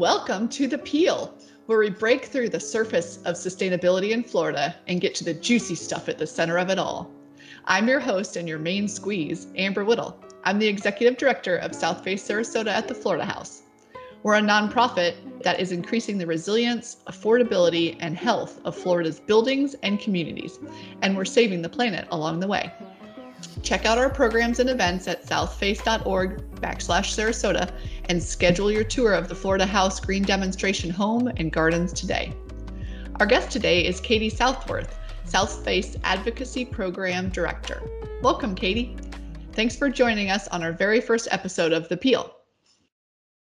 Welcome to The Peel, where we break through the surface of sustainability in Florida and get to the juicy stuff at the center of it all. I'm your host and your main squeeze, Amber Whittle. I'm the executive director of Southface Sarasota at the Florida House. We're a nonprofit that is increasing the resilience, affordability, and health of Florida's buildings and communities, and we're saving the planet along the way. Check out our programs and events at southface.org backslash Sarasota and schedule your tour of the Florida House Green Demonstration Home and Gardens today. Our guest today is Katie Southworth, Southface Advocacy Program Director. Welcome, Katie. Thanks for joining us on our very first episode of The Peel.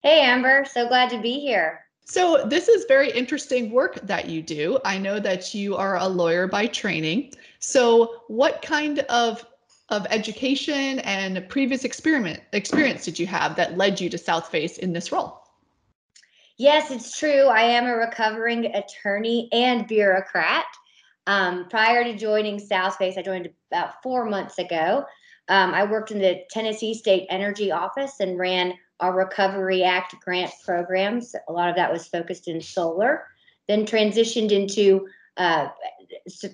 Hey, Amber. So glad to be here. So, this is very interesting work that you do. I know that you are a lawyer by training. So, what kind of of education and previous experiment experience did you have that led you to Southface in this role? Yes, it's true. I am a recovering attorney and bureaucrat. Um, prior to joining Southface, I joined about four months ago. Um, I worked in the Tennessee State Energy Office and ran our Recovery Act grant programs. A lot of that was focused in solar. Then transitioned into uh,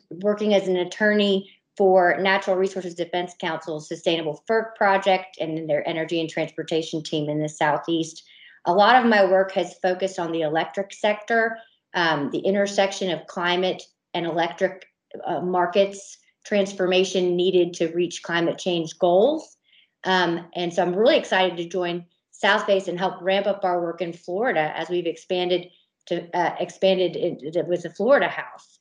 working as an attorney for Natural Resources Defense Council's Sustainable FERC project and their energy and transportation team in the Southeast. A lot of my work has focused on the electric sector, um, the intersection of climate and electric uh, markets transformation needed to reach climate change goals. Um, and so I'm really excited to join Southface and help ramp up our work in Florida as we've expanded to uh, expanded in, with the Florida House.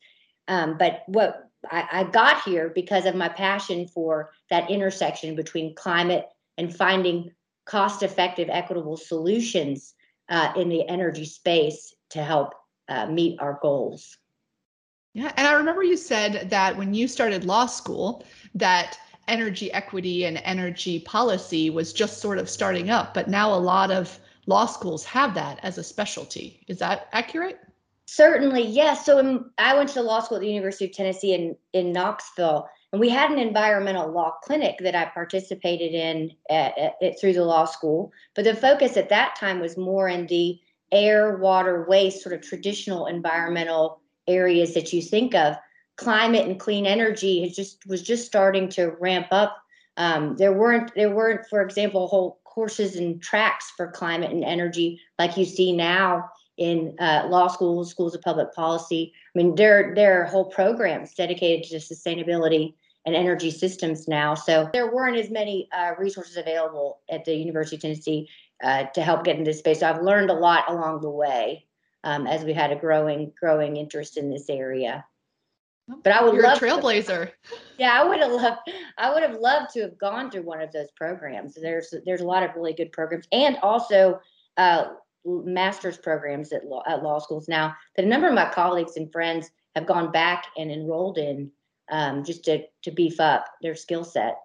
Um, but what I, I got here because of my passion for that intersection between climate and finding cost effective, equitable solutions uh, in the energy space to help uh, meet our goals. Yeah, and I remember you said that when you started law school, that energy equity and energy policy was just sort of starting up, but now a lot of law schools have that as a specialty. Is that accurate? Certainly, yes. So in, I went to law school at the University of Tennessee in, in Knoxville, and we had an environmental law clinic that I participated in at, at, through the law school. But the focus at that time was more in the air, water, waste, sort of traditional environmental areas that you think of. Climate and clean energy just was just starting to ramp up. Um, there weren't there weren't, for example, whole courses and tracks for climate and energy like you see now in uh, law schools, schools of public policy. I mean, there there are whole programs dedicated to sustainability and energy systems now. So there weren't as many uh, resources available at the University of Tennessee uh, to help get into this space. So I've learned a lot along the way um, as we had a growing growing interest in this area. But I would You're love a trailblazer. To, yeah, I would have loved. I would have loved to have gone through one of those programs. There's there's a lot of really good programs, and also uh, master's programs at law, at law schools now that a number of my colleagues and friends have gone back and enrolled in um, just to, to beef up their skill set.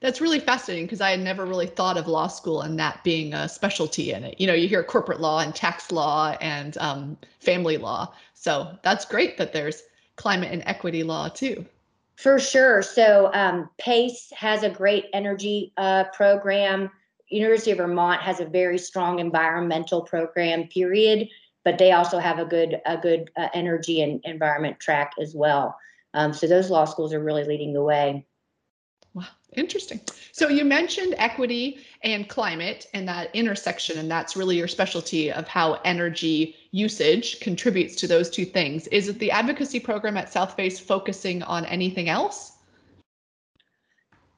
That's really fascinating because I had never really thought of law school and that being a specialty in it. You know, you hear corporate law and tax law and um, family law. So that's great that there's climate and equity law too. For sure. So um, PACE has a great energy uh, program. University of Vermont has a very strong environmental program, period, but they also have a good a good uh, energy and environment track as well. Um, so those law schools are really leading the way. Wow, interesting. So you mentioned equity and climate and that intersection, and that's really your specialty of how energy usage contributes to those two things. Is it the advocacy program at Southface focusing on anything else?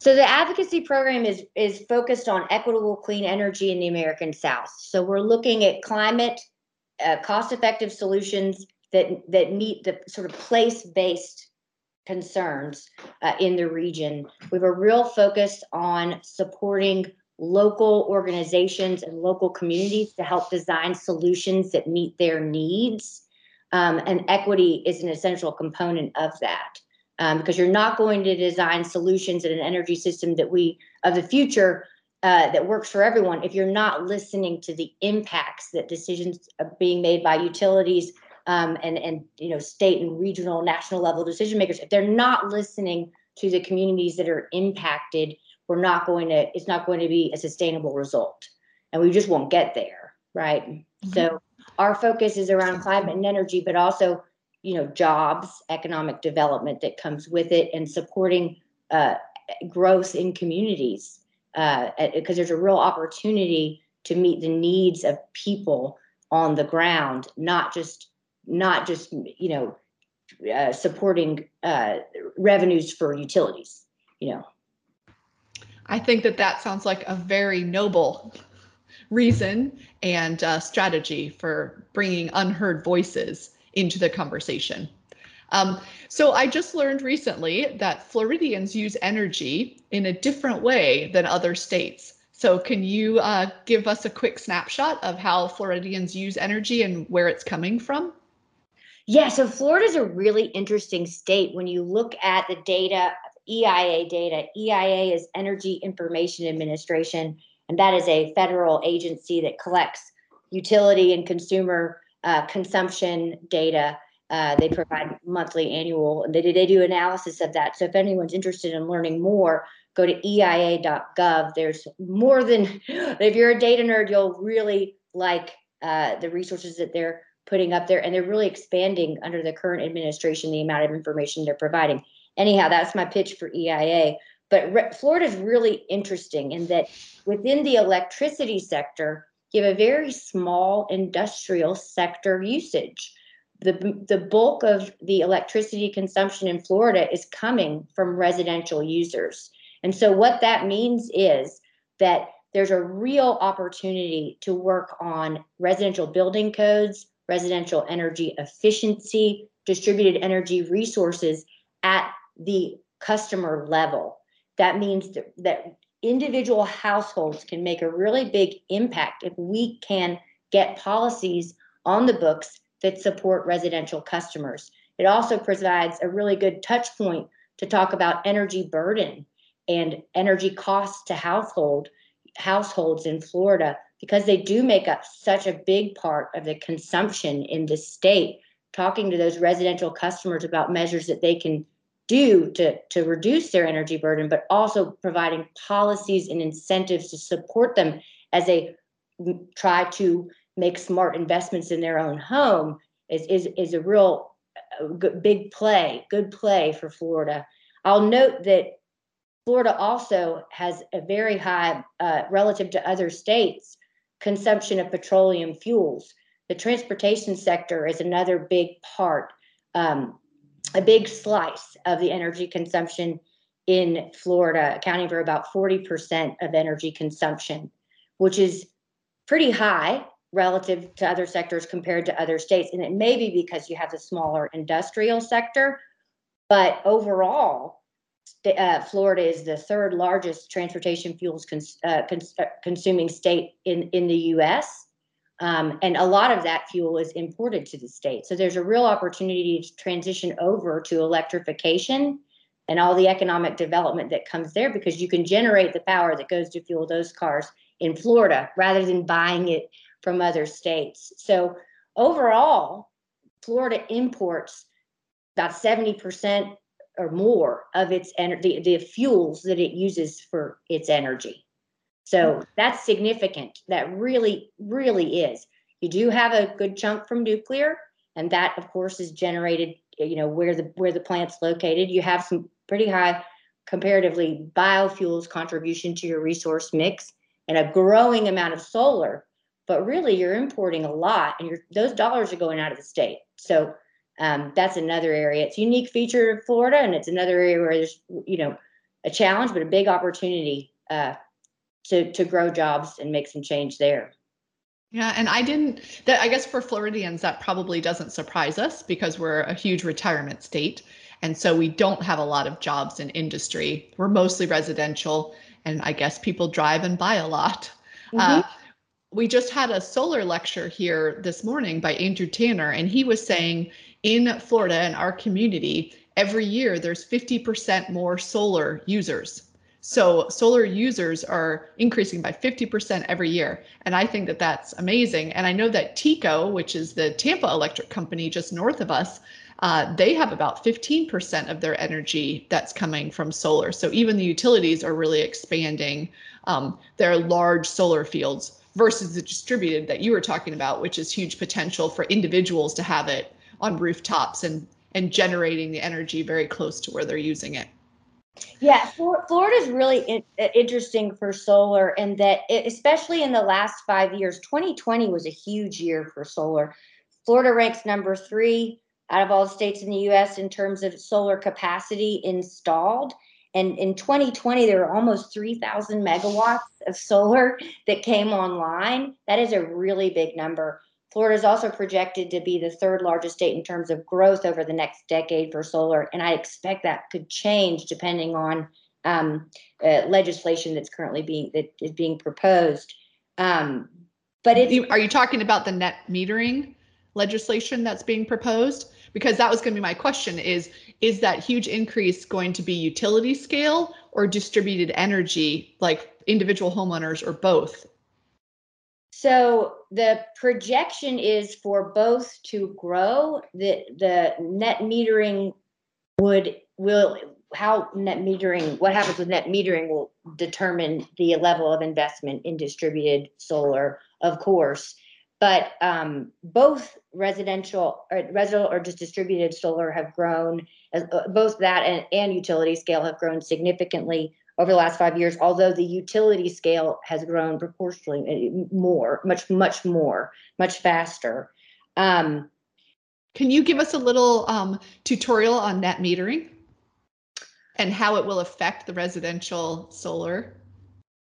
So the advocacy program is is focused on equitable clean energy in the American South. So we're looking at climate uh, cost-effective solutions that that meet the sort of place-based concerns uh, in the region. We have a real focus on supporting local organizations and local communities to help design solutions that meet their needs. Um, and equity is an essential component of that um, because you're not going to design solutions in an energy system that we of the future uh, that works for everyone if you're not listening to the impacts that decisions are being made by utilities um, and and you know state and regional national level decision makers if they're not listening to the communities that are impacted we're not going to it's not going to be a sustainable result and we just won't get there right? Mm-hmm. So our focus is around climate and energy, but also, you know, jobs, economic development that comes with it, and supporting uh, growth in communities because uh, there's a real opportunity to meet the needs of people on the ground, not just not just you know uh, supporting uh, revenues for utilities. You know, I think that that sounds like a very noble reason and uh, strategy for bringing unheard voices into the conversation. Um, so I just learned recently that Floridians use energy in a different way than other states. So can you uh, give us a quick snapshot of how Floridians use energy and where it's coming from? Yeah, so Florida is a really interesting state when you look at the data, EIA data. EIA is Energy Information Administration, and that is a federal agency that collects utility and consumer uh, consumption data. Uh, they provide monthly, annual, and they, they do analysis of that. So if anyone's interested in learning more, go to EIA.gov. There's more than, if you're a data nerd, you'll really like uh, the resources that they're putting up there, and they're really expanding under the current administration the amount of information they're providing. Anyhow, that's my pitch for EIA. But re- Florida is really interesting in that within the electricity sector, you have a very small industrial sector usage. The, the bulk of the electricity consumption in Florida is coming from residential users. And so, what that means is that there's a real opportunity to work on residential building codes, residential energy efficiency, distributed energy resources at the customer level. That means that, that individual households can make a really big impact if we can get policies on the books that support residential customers. It also provides a really good touch point to talk about energy burden and energy costs to household households in Florida because they do make up such a big part of the consumption in the state. Talking to those residential customers about measures that they can do to, to reduce their energy burden, but also providing policies and incentives to support them as they try to make smart investments in their own home is, is, is a real uh, big play, good play for Florida. I'll note that Florida also has a very high, uh, relative to other states, consumption of petroleum fuels. The transportation sector is another big part. Um, a big slice of the energy consumption in Florida, accounting for about 40% of energy consumption, which is pretty high relative to other sectors compared to other states. And it may be because you have the smaller industrial sector, but overall, uh, Florida is the third largest transportation fuels cons- uh, cons- uh, consuming state in, in the US. Um, and a lot of that fuel is imported to the state. So there's a real opportunity to transition over to electrification and all the economic development that comes there because you can generate the power that goes to fuel those cars in Florida rather than buying it from other states. So overall, Florida imports about 70% or more of its energy, the, the fuels that it uses for its energy. So that's significant. That really, really is. You do have a good chunk from nuclear, and that, of course, is generated. You know where the where the plant's located. You have some pretty high, comparatively, biofuels contribution to your resource mix, and a growing amount of solar. But really, you're importing a lot, and those dollars are going out of the state. So um, that's another area. It's a unique feature of Florida, and it's another area where there's you know a challenge, but a big opportunity uh, to to grow jobs and make some change there. Yeah, and I didn't that I guess for Floridians that probably doesn't surprise us because we're a huge retirement state. And so we don't have a lot of jobs in industry. We're mostly residential and I guess people drive and buy a lot. Mm-hmm. Uh, we just had a solar lecture here this morning by Andrew Tanner, and he was saying in Florida, in our community, every year there's 50% more solar users. So solar users are increasing by 50% every year. And I think that that's amazing. And I know that TECO, which is the Tampa electric company just north of us, uh, they have about 15% of their energy that's coming from solar. So even the utilities are really expanding um, their large solar fields versus the distributed that you were talking about, which is huge potential for individuals to have it on rooftops and and generating the energy very close to where they're using it. Yeah, Florida is really in, interesting for solar, and that it, especially in the last five years, 2020 was a huge year for solar. Florida ranks number three out of all the states in the U.S. in terms of solar capacity installed. And in 2020, there were almost 3,000 megawatts of solar that came online. That is a really big number. Florida is also projected to be the third largest state in terms of growth over the next decade for solar, and I expect that could change depending on um, uh, legislation that's currently being that is being proposed. Um, but are you talking about the net metering legislation that's being proposed? Because that was going to be my question: is is that huge increase going to be utility scale or distributed energy, like individual homeowners or both? So the projection is for both to grow. The the net metering would will how net metering what happens with net metering will determine the level of investment in distributed solar, of course. But um, both residential or residential or just distributed solar have grown. Uh, both that and, and utility scale have grown significantly over the last five years, although the utility scale has grown proportionally eh, more, much, much more, much faster. Um, Can you give us a little um, tutorial on net metering and how it will affect the residential solar?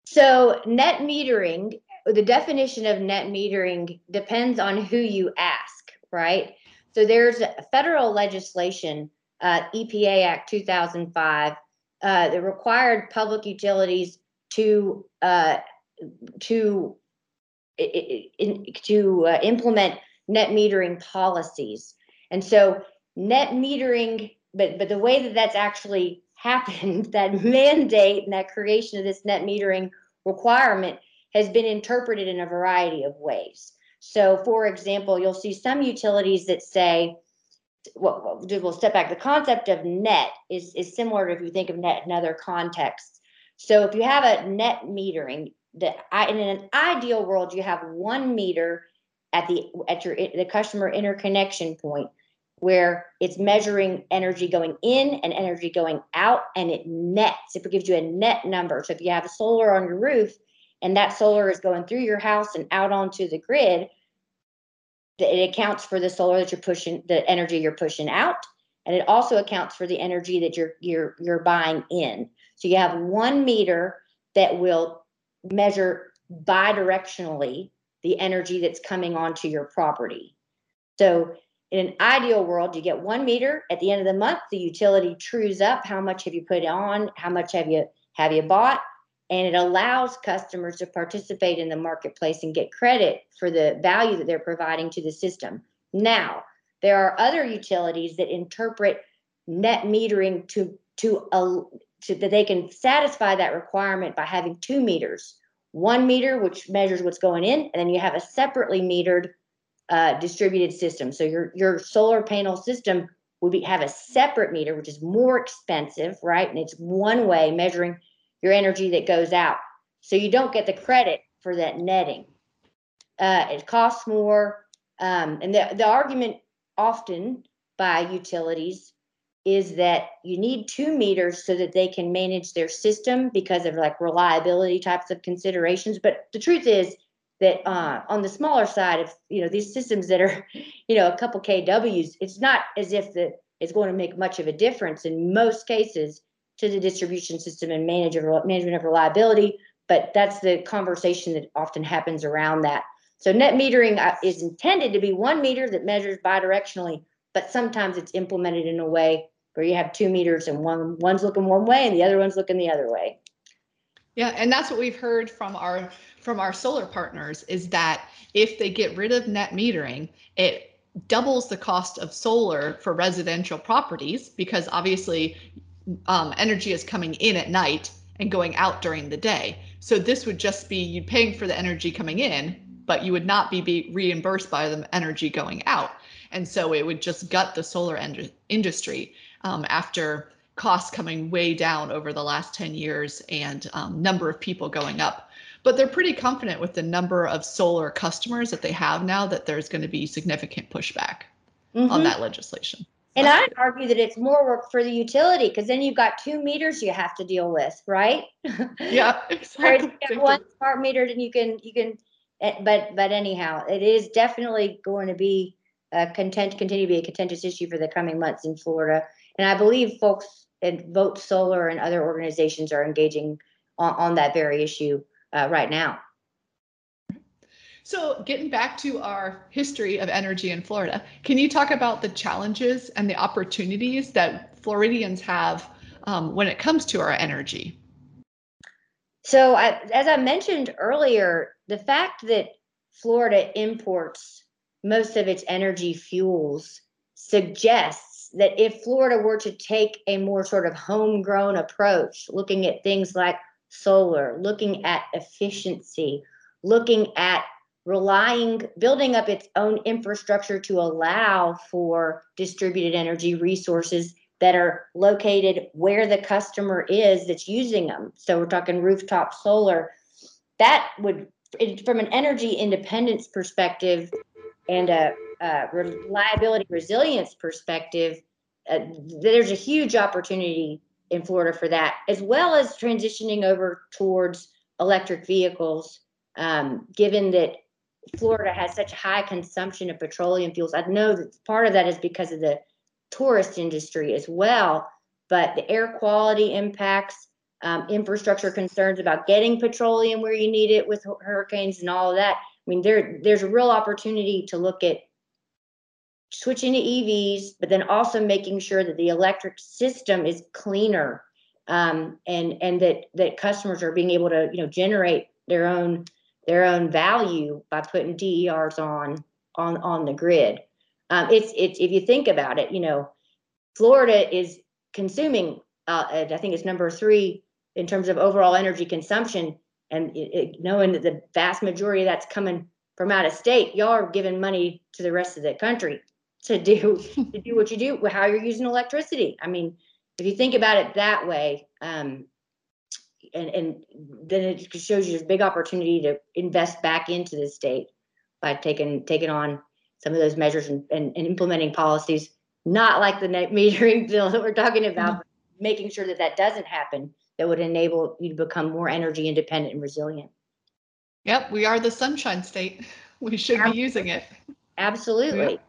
So, net metering, the definition of net metering depends on who you ask, right? So, there's federal legislation, uh, EPA Act 2005 uh, that required public utilities to uh, to in, to uh, implement net metering policies. And so net metering, but but the way that that's actually happened, that mandate and that creation of this net metering requirement has been interpreted in a variety of ways. So, for example, you'll see some utilities that say well, we'll step back. The concept of net is is similar if you think of net in other contexts. So if you have a net metering, that in an ideal world, you have one meter at the at your the customer interconnection point where it's measuring energy going in and energy going out and it nets it gives you a net number so if you have a solar on your roof and that solar is going through your house and out onto the grid it accounts for the solar that you're pushing, the energy you're pushing out, and it also accounts for the energy that you're you're you're buying in. So you have one meter that will measure bidirectionally the energy that's coming onto your property. So in an ideal world, you get one meter at the end of the month. The utility trues up how much have you put on, how much have you have you bought, and it allows customers to participate in the marketplace and get credit for the value that they're providing to the system. Now, there are other utilities that interpret net metering to to, uh, to that they can satisfy that requirement by having two meters. One meter which measures what's going in, and then you have a separately metered uh, distributed system. So your your solar panel system would be have a separate meter, which is more expensive, right? And it's one way measuring your energy that goes out. So you don't get the credit for that netting. Uh, it costs more. Um, and the, the argument often by utilities is that you need two meters so that they can manage their system because of like reliability types of considerations. But the truth is that uh, on the smaller side of you know these systems that are you know a couple kWs, it's not as if the it's going to make much of a difference in most cases to the distribution system and manage management of reliability. But that's the conversation that often happens around that. So net metering uh, is intended to be one meter that measures bidirectionally, but sometimes it's implemented in a way where you have two meters and one one's looking one way and the other one's looking the other way. Yeah, and that's what we've heard from our from our solar partners is that if they get rid of net metering, it doubles the cost of solar for residential properties because obviously um, energy is coming in at night and going out during the day. So this would just be you paying for the energy coming in, but you would not be, be reimbursed by the energy going out. And so it would just gut the solar en- industry um, after costs coming way down over the last 10 years and um, number of people going up. but they're pretty confident with the number of solar customers that they have now that there's going to be significant pushback mm-hmm. on that legislation. And I'd argue that it's more work for the utility because then you've got two meters you have to deal with, right? Yeah, exactly. one smart meter, and you can you can, eh, but but anyhow, it is definitely going to be a content continue to be a contentious issue for the coming months in Florida. And I believe folks at Vote Solar and other organizations are engaging on, on that very issue uh, right now. So, getting back to our history of energy in Florida, can you talk about the challenges and the opportunities that Floridians have um, when it comes to our energy? So, I, as I mentioned earlier, the fact that Florida imports most of its energy fuels suggests that if Florida were to take a more sort of homegrown approach, looking at things like solar, looking at efficiency, looking at relying building up its own infrastructure to allow for distributed energy resources that are located where the customer is that's using them. So we're talking rooftop solar. That would from an energy independence perspective and a, a reliability resilience perspective uh, there's a huge opportunity in florida for that as well as transitioning over towards electric vehicles um, given that Florida has such high consumption of petroleum fuels. I know that part of that is because of the tourist industry as well, but the air quality impacts, um, infrastructure concerns about getting petroleum where you need it with hurricanes and all of that. I mean, there there's a real opportunity to look at switching to EVs, but then also making sure that the electric system is cleaner um, and and that that customers are being able to you know generate their own their own value by putting DERs on on on the grid. Um, it's it's if you think about it, you know, Florida is consuming. Uh, I think it's number three in terms of overall energy consumption, and it, it, knowing that the vast majority of that's coming from out of state, y'all are giving money to the rest of the country to do to do what you do, how you're using electricity. I mean, if you think about it that way, um, and, and then it shows you this big opportunity to invest back into the state by taking taking on some of those measures and, and, and implementing policies, not like the net metering bill that we're talking about, mm-hmm. making sure that that doesn't happen, that would enable you to become more energy independent and resilient. Yep, we are the sunshine state. We should Absolutely. be using it. Absolutely. Yep.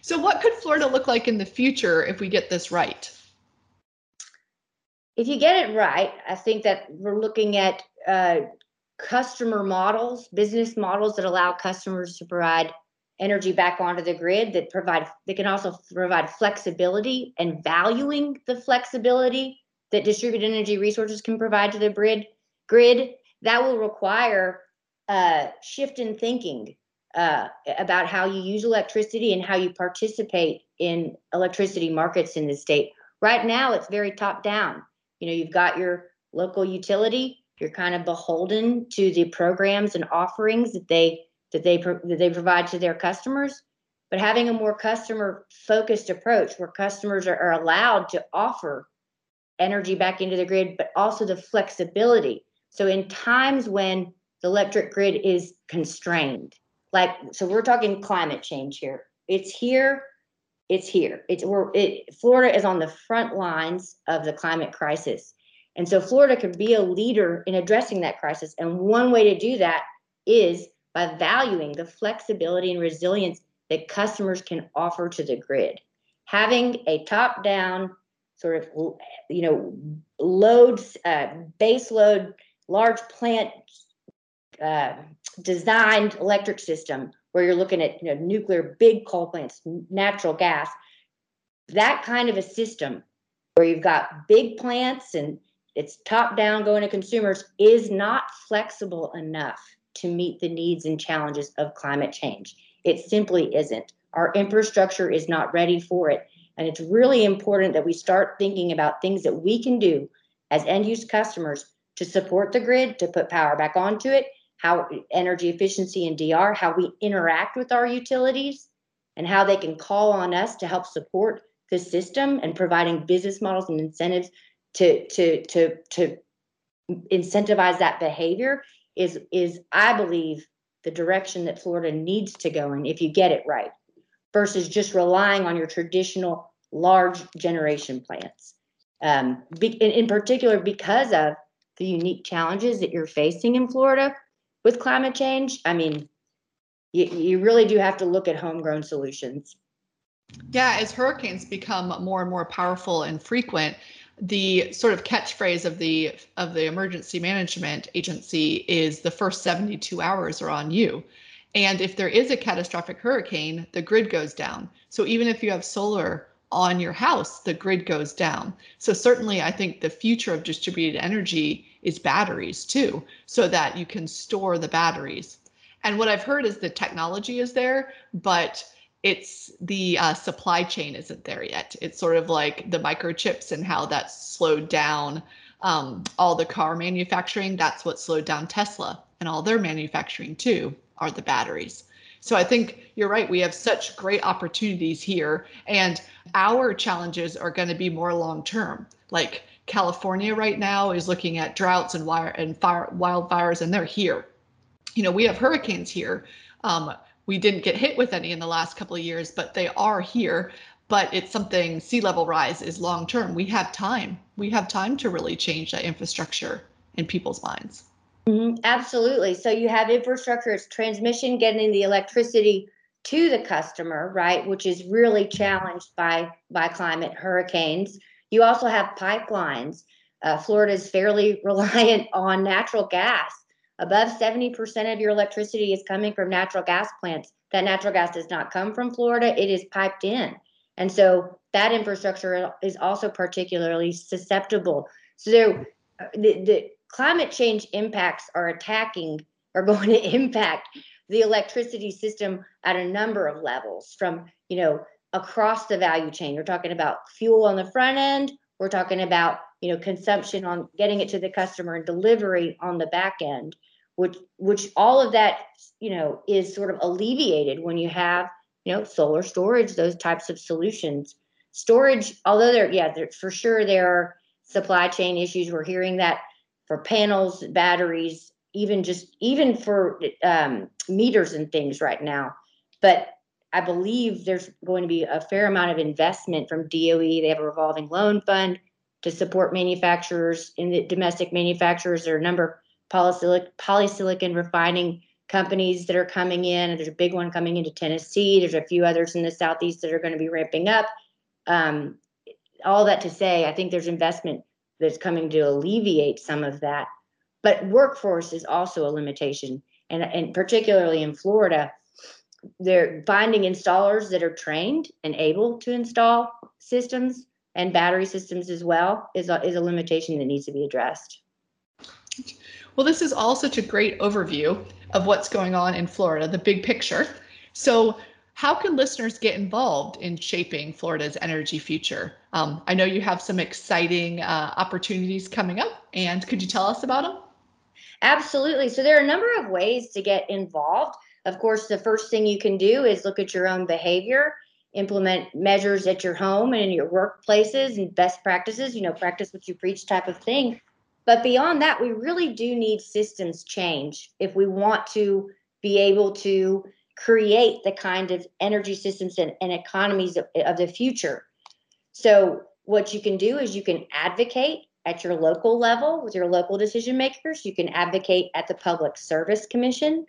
So, what could Florida look like in the future if we get this right? If you get it right, I think that we're looking at uh, customer models, business models that allow customers to provide energy back onto the grid that provide they can also provide flexibility and valuing the flexibility that distributed energy resources can provide to the grid grid. That will require a uh, shift in thinking uh, about how you use electricity and how you participate in electricity markets in the state. Right now it's very top down you know you've got your local utility you're kind of beholden to the programs and offerings that they that they that they provide to their customers. But having a more customer focused approach where customers are, are allowed to offer energy back into the grid but also the flexibility. So in times when the electric grid is constrained like so we're talking climate change here. It's here it's here. It's we're it, Florida is on the front lines of the climate crisis. And so Florida could be a leader in addressing that crisis. And one way to do that is by valuing the flexibility and resilience that customers can offer to the grid. Having a top down sort of, you know, loads, uh, base load, large plant uh, designed electric system where you're looking at you know, nuclear, big coal plants, natural gas, that kind of a system where you've got big plants and it's top down going to consumers is not flexible enough to meet the needs and challenges of climate change. It simply isn't. Our infrastructure is not ready for it. And it's really important that we start thinking about things that we can do as end use customers to support the grid, to put power back onto it, how energy efficiency and DR, how we interact with our utilities, and how they can call on us to help support the system and providing business models and incentives to to to to incentivize that behavior is is I believe the direction that Florida needs to go in if you get it right versus just relying on your traditional large generation plants. Um, in particular, because of the unique challenges that you're facing in Florida with climate change, I mean, you, you really do have to look at homegrown solutions. Yeah, as hurricanes become more and more powerful and frequent, the sort of catchphrase of the of the emergency management agency is the first 72 hours are on you. And if there is a catastrophic hurricane, the grid goes down. So even if you have solar on your house, the grid goes down. So certainly I think the future of distributed energy is batteries too, so that you can store the batteries. And what I've heard is the technology is there, but it's the uh, supply chain isn't there yet. It's sort of like the microchips and how that slowed down um, all the car manufacturing. That's what slowed down Tesla and all their manufacturing too are the batteries. So I think you're right. We have such great opportunities here, and our challenges are going to be more long term. Like California right now is looking at droughts and wire and fire wildfires, and they're here. You know, we have hurricanes here. Um, we didn't get hit with any in the last couple of years, but they are here. But it's something sea level rise is long term. We have time. We have time to really change that infrastructure in people's minds. Mm-hmm, absolutely. So you have infrastructure, it's transmission, getting the electricity to the customer, right, which is really challenged by by climate hurricanes. You also have pipelines. Uh, Florida is fairly reliant on natural gas above 70% of your electricity is coming from natural gas plants. That natural gas does not come from Florida, it is piped in. And so that infrastructure is also particularly susceptible. So uh, the, the climate change impacts are attacking, are going to impact the electricity system at a number of levels from, you know, across the value chain. We're talking about fuel on the front end. We're talking about, you know, consumption on getting it to the customer and delivery on the back end which which all of that you know is sort of alleviated when you have you know solar storage those types of solutions storage although there yeah there, for sure there are supply chain issues we're hearing that for panels batteries even just even for um, meters and things right now but i believe there's going to be a fair amount of investment from doe they have a revolving loan fund to support manufacturers in the domestic manufacturers there are a number of polysilicon, polysilicon refining companies that are coming in. There's a big one coming into Tennessee. There's a few others in the southeast that are going to be ramping up. Um, all that to say, I think there's investment that's coming to alleviate some of that. But workforce is also a limitation, and, and particularly in Florida, they're finding installers that are trained and able to install systems and battery systems as well is a, is a limitation that needs to be addressed. Well, this is all such a great overview of what's going on in Florida, the big picture. So, how can listeners get involved in shaping Florida's energy future? Um, I know you have some exciting uh, opportunities coming up, and could you tell us about them? Absolutely. So, there are a number of ways to get involved. Of course, the first thing you can do is look at your own behavior, implement measures at your home and in your workplaces and best practices, you know, practice what you preach type of thing. But beyond that, we really do need systems change if we want to be able to create the kind of energy systems and, and economies of, of the future. So, what you can do is you can advocate at your local level with your local decision makers. You can advocate at the Public Service Commission.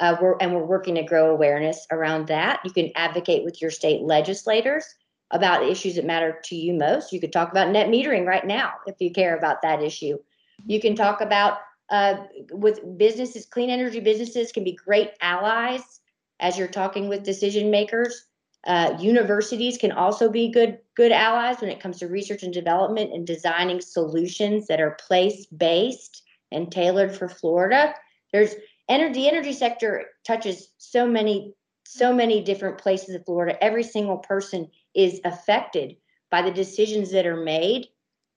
Uh, we're, and we're working to grow awareness around that. You can advocate with your state legislators about issues that matter to you most. You could talk about net metering right now if you care about that issue. You can talk about uh, with businesses, clean energy businesses can be great allies as you're talking with decision makers. Uh, universities can also be good good allies when it comes to research and development and designing solutions that are place based and tailored for Florida. There's The energy sector touches so many so many different places of Florida. Every single person is affected by the decisions that are made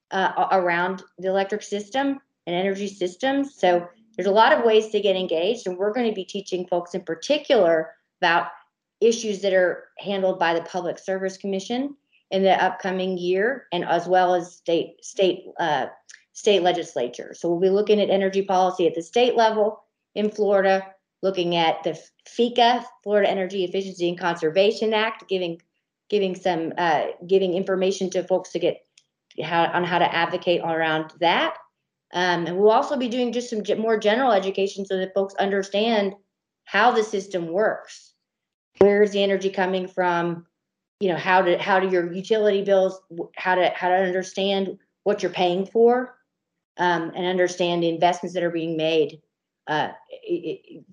uh, around the electric system and energy systems. So there's a lot of ways to get engaged, and we're going to be teaching folks in particular about issues that are handled by the Public Service Commission in the upcoming year, and as well as state state uh, state legislature. So we'll be looking at energy policy at the state level in Florida, looking at the FEECA, Florida Energy Efficiency and Conservation Act, giving giving some uh, giving information to folks to get how on how to advocate around that. Um, and we'll also be doing just some more general education so that folks understand how the system works. Where is the energy coming from? You know, how to how do your utility bills, how to how to understand what you're paying for, um, and understand the investments that are being made uh,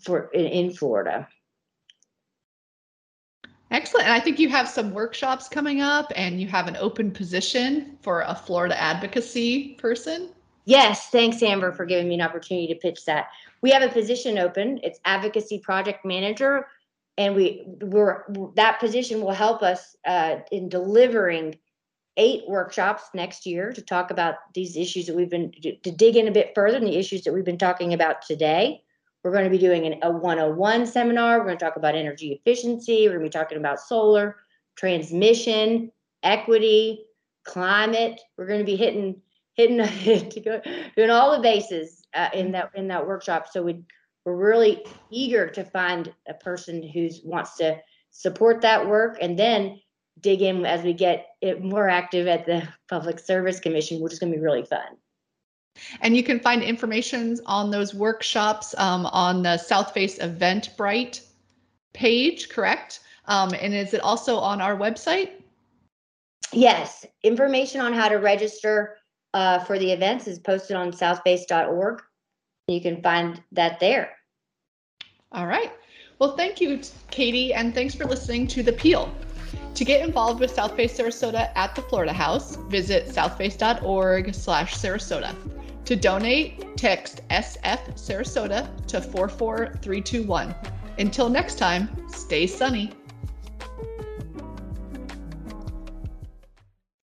for in, Florida. Excellent. And I think you have some workshops coming up and you have an open position for a Florida advocacy person. Yes, thanks, Amber, for giving me an opportunity to pitch that. We have a position open. It's advocacy project manager, and we we're that position will help us uh, in delivering eight workshops next year to talk about these issues that we've been to dig in a bit further in the issues that we've been talking about today. We're going to be doing an, a 101 seminar. We're going to talk about energy efficiency. We're going to be talking about solar, transmission, equity, climate. We're going to be hitting hitting doing all the bases uh, in that in that workshop. So we we're really eager to find a person who wants to support that work and then dig in as we get it more active at the Public Service Commission, which is going to be really fun. And you can find information on those workshops um, on the Southface Eventbrite page, correct? Um, and is it also on our website? Yes, information on how to register uh, for the events is posted on southface.org. You can find that there. All right. Well, thank you, Katie, and thanks for listening to The Peel. To get involved with Southface Sarasota at the Florida House, visit southface.org slash Sarasota. To donate, text SF Sarasota to 44321. Until next time, stay sunny.